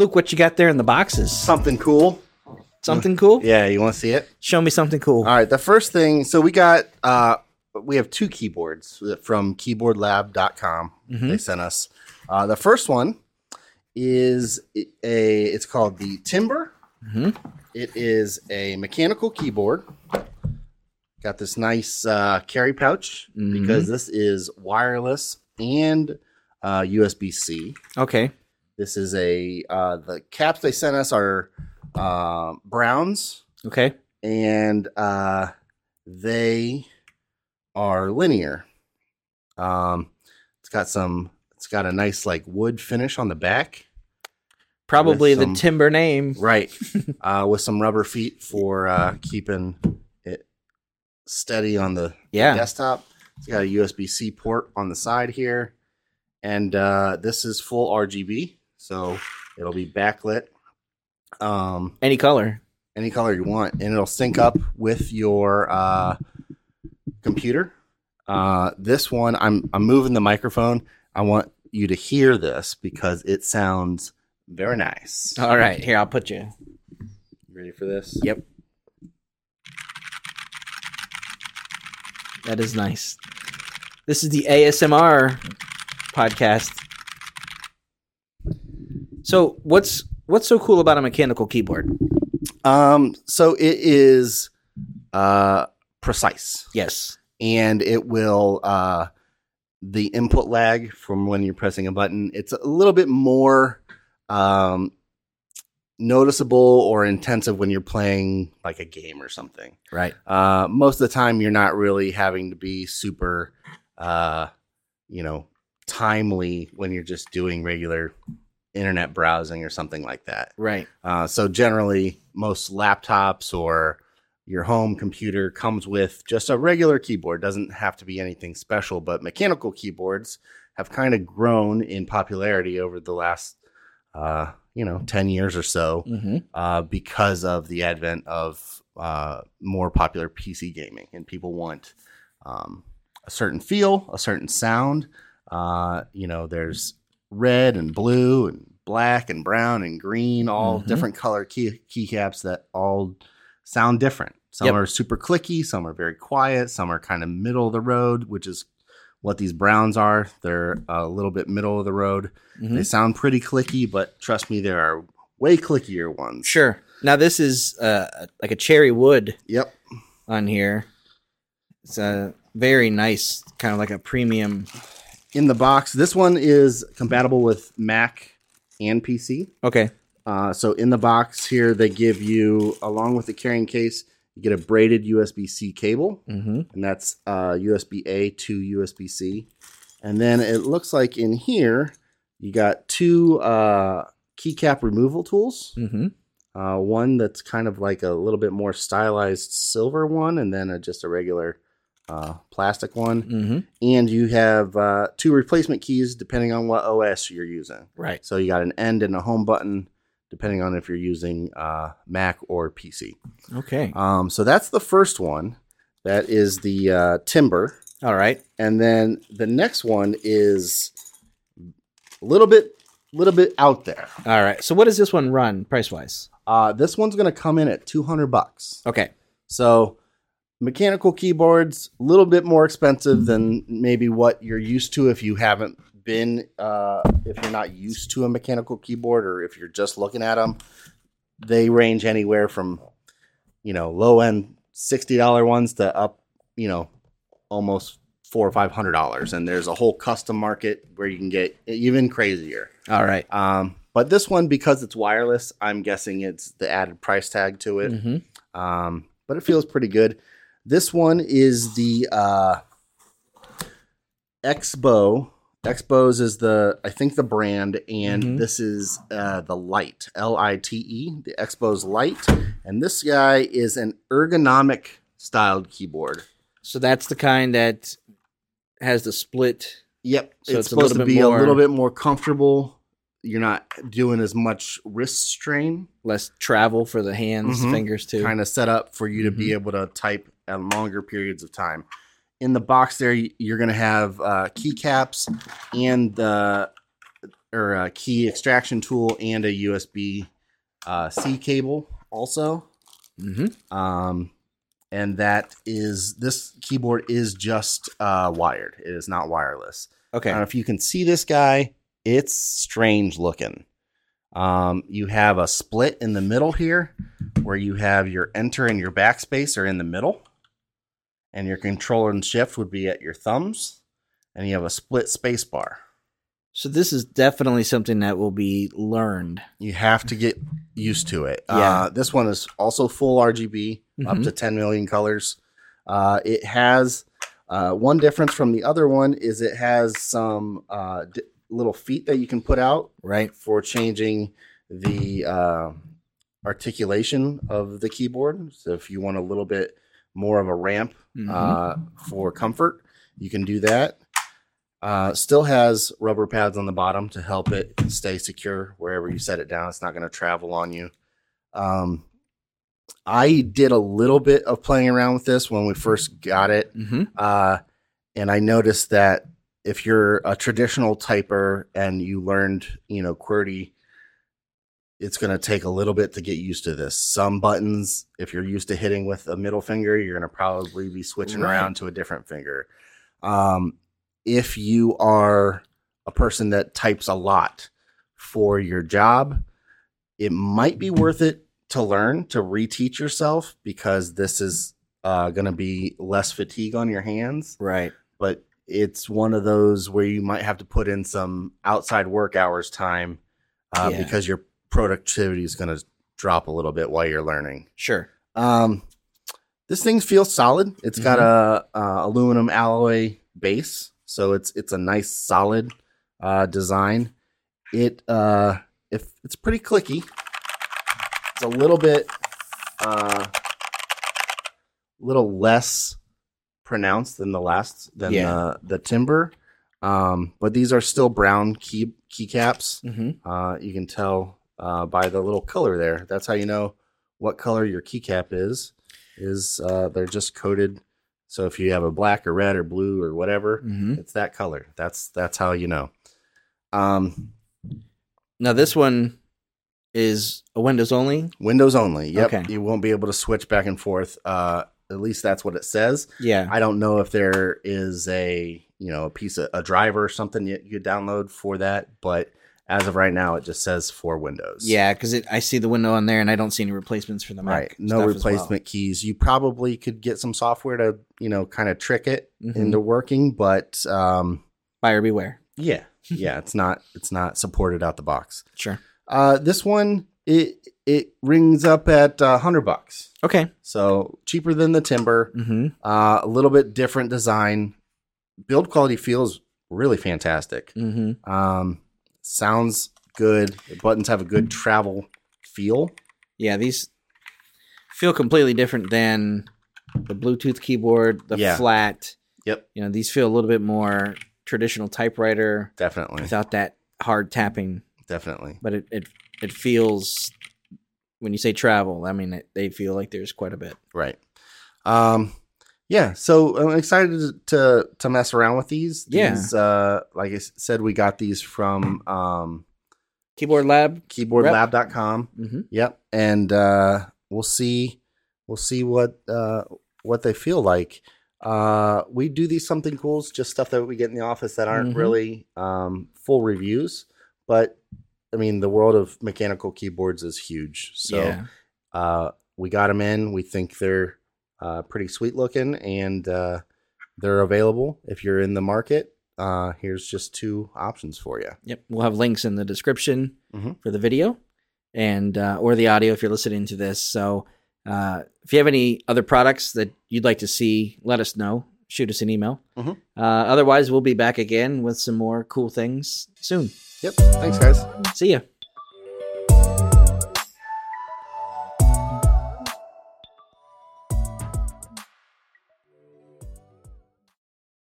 Luke, what you got there in the boxes? Something cool. Something cool? Yeah, you want to see it? Show me something cool. All right. The first thing, so we got, uh, we have two keyboards from keyboardlab.com. Mhm. They sent us. Uh, the first one is a, it's called the Timber. Mhm. It is a mechanical keyboard. Got this nice uh, carry pouch Mhm. because this is wireless and uh, USB C. Okay. This is a uh, the caps they sent us are uh, browns Okay. and uh, they are linear. Um, it's got some. It's got a nice like wood finish on the back, Probably some- the timber name. right? uh, with some rubber feet for uh, keeping it steady on the Yeah. desktop. It's got a USB C port on the side here, and uh, this is full RGB, so it'll be backlit. Um, Any color. any color you want, and it'll sync up with your uh, computer. Uh, this one, I'm I'm moving the microphone. I want you to hear this because it sounds very nice. All right. Here, I'll put you. Ready for this? Yep. That is nice. This is the ASMR podcast. So, what's what's so cool about a mechanical keyboard? Um, so it is uh precise, Yes. and it will uh the input lag from when you're pressing a button. It's a little bit more um noticeable or intensive when you're playing like a game or something. Right. uh, most of the time you're not really having to be super uh, you know timely when you're just doing regular internet browsing or something like that Right. uh, so generally most laptops or your home computer comes with just a regular keyboard doesn't have to be anything special but mechanical keyboards have kind of grown in popularity over the last uh, you know 10 years or so Mm-hmm. uh, because of the advent of uh, more popular PC gaming, and people want um, a certain feel, a certain sound. Uh, you know, there's red and blue and black and brown and green, all Mhm. different color key keycaps that all sound different. Some Yep. are super clicky, some are very quiet, some are kind of middle of the road, which is what these browns are. They're a little bit middle of the road. Mhm. They sound pretty clicky, but trust me, there are way clickier ones. Sure. Now this is uh, like a cherry wood Yep. on here. It's a very nice, kind of like a premium. In the box, this one is compatible with Mac and PC. Okay. Uh, so in the box here, they give you, along with the carrying case, you get a braided USB C cable, Mm-hmm. and that's uh, USB A to USB C. And then it looks like in here, you got two uh, keycap removal tools. Mm-hmm. Uh, one that's kind of like a little bit more stylized silver one, and then a, just a regular uh, plastic one. Mm-hmm. And you have uh, two replacement keys depending on what OS you're using. Right. So you got an end and a home button depending on if you're using uh, Mac or PC. Okay. Um, so that's the first one. That is the uh, Timber. All right. And then the next one is a little bit, little bit out there. All right. So what does this one run price wise? Uh, this one's going to come in at 200 bucks. Okay. So mechanical keyboards a little bit more expensive than maybe what you're used to if you haven't been uh, if you're not used to a mechanical keyboard or if you're just looking at them they range anywhere from you know low end $60 ones to up you know almost four or five hundred dollars and there's a whole custom market where you can get even crazier All right. um, but this one because it's wireless i'm guessing it's the added price tag to it Mm-hmm. um, but it feels pretty good. This one is the uh, Expo. X-Bows is the I think the brand, and Mhm. this is uh, the Lite L I T E, the X-Bows Lite, and this guy is an ergonomic styled keyboard. So that's the kind that has the split. Yep, So it's, it's supposed to be more- a little bit more comfortable. You're not doing as much wrist strain. Less travel for the hands, Mhm. fingers too. kind of set up for you to be Mhm. able to type at longer periods of time. In the box there, you're going to have uh, keycaps and the or a key extraction tool and a USB uh, C cable also. Mm-hmm. Um, and that is this keyboard is just uh, wired. It is not wireless. Okay. I don't know if you can see this guy. It's strange looking. Um, you have a split in the middle here where you have your enter and your backspace are in the middle. And your control and shift would be at your thumbs. And you have a split space bar. So this is definitely something that will be learned. You have to get used to it. Yeah. Uh, this one is also full RGB, up Mhm. to 10 million colors. Uh, it has uh, one difference from the other one is it has some uh, little feet that you can put out Right. for changing the uh, articulation of the keyboard. So if you want a little bit more of a ramp Mhm. uh, for comfort, you can do that. Uh, still has rubber pads on the bottom to help it stay secure wherever you set it down. It's not going to travel on you. Um, I did a little bit of playing around with this when we first got it. Mhm. Uh, and I noticed that if you're a traditional typer and you learned, you know, QWERTY, it's going to take a little bit to get used to this. Some buttons, if you're used to hitting with a middle finger, you're going to probably be switching Right. around to a different finger. Um, if you are a person that types a lot for your job, it might be worth it to learn to reteach yourself because this is uh, going to be less fatigue on your hands. Right. But it's one of those where you might have to put in some outside work hours time uh, Yeah. because your productivity is going to drop a little bit while you're learning. Sure. Um, this thing feels solid. It's got a, uh aluminum alloy base, so it's it's a nice solid uh, design. It uh, if it's pretty clicky. It's a little bit uh, little less pronounced than the last than Yeah. the the timber. Um, but these are still brown key keycaps. Mm-hmm. Uh, you can tell uh, by the little color there. That's how you know what color your keycap is. Is uh, they're just coated. So if you have a black or red or blue or whatever, Mm-hmm. it's that color. That's that's how you know. Um, Now this one is a Windows only. Windows only. Yep. Okay. You won't be able to switch back and forth. Uh, at least that's what it says. Yeah. I don't know if there is a you know a piece of a driver or something you you download for that, but as of right now, it just says for Windows. Yeah, because I see the window on there, and I don't see any replacements for the Mac. Right. No replacement keys. You probably could get some software to, you know, kind of trick it well. Mhm. into working, but um Buyer beware. yeah. Yeah, it's not it's not supported out the box. Sure. Uh this one it it rings up at uh, 100 bucks. Okay. So cheaper than the Timber, Mm-hmm. uh a little bit different design. Build quality feels really fantastic. Mm-hmm. Um sounds good. The buttons have a good travel feel. Yeah, these feel completely different than the Bluetooth keyboard, the Yeah. flat. Yep. You know, these feel a little bit more traditional typewriter Definitely. without that hard tapping. Definitely. But it it, it feels when you say travel, I mean they feel like there's quite a bit. Right. Um yeah, so I'm excited to to, mess around with these. Yeah. Uh like I said we got these from um Keyboard Lab. keyboardlab.com. Mm-hmm. Yep. And uh we'll see we'll see what uh what they feel like. Uh we do these something cools, just stuff that we get in the office that aren't Mhm. really um full reviews, but I mean the world of mechanical keyboards is huge. So yeah. uh, we got them in. We think they're uh, pretty sweet looking, and uh, they're available if you're in the market. Uh, here's just two options for you. Yep. We'll have links in the description Mhm. for the video and uh, or the audio if you're listening to this. So uh, if you have any other products that you'd like to see, let us know. Shoot us an email. Mhm. Uh, otherwise, we'll be back again with some more cool things soon. Yep. Thanks, guys. See ya.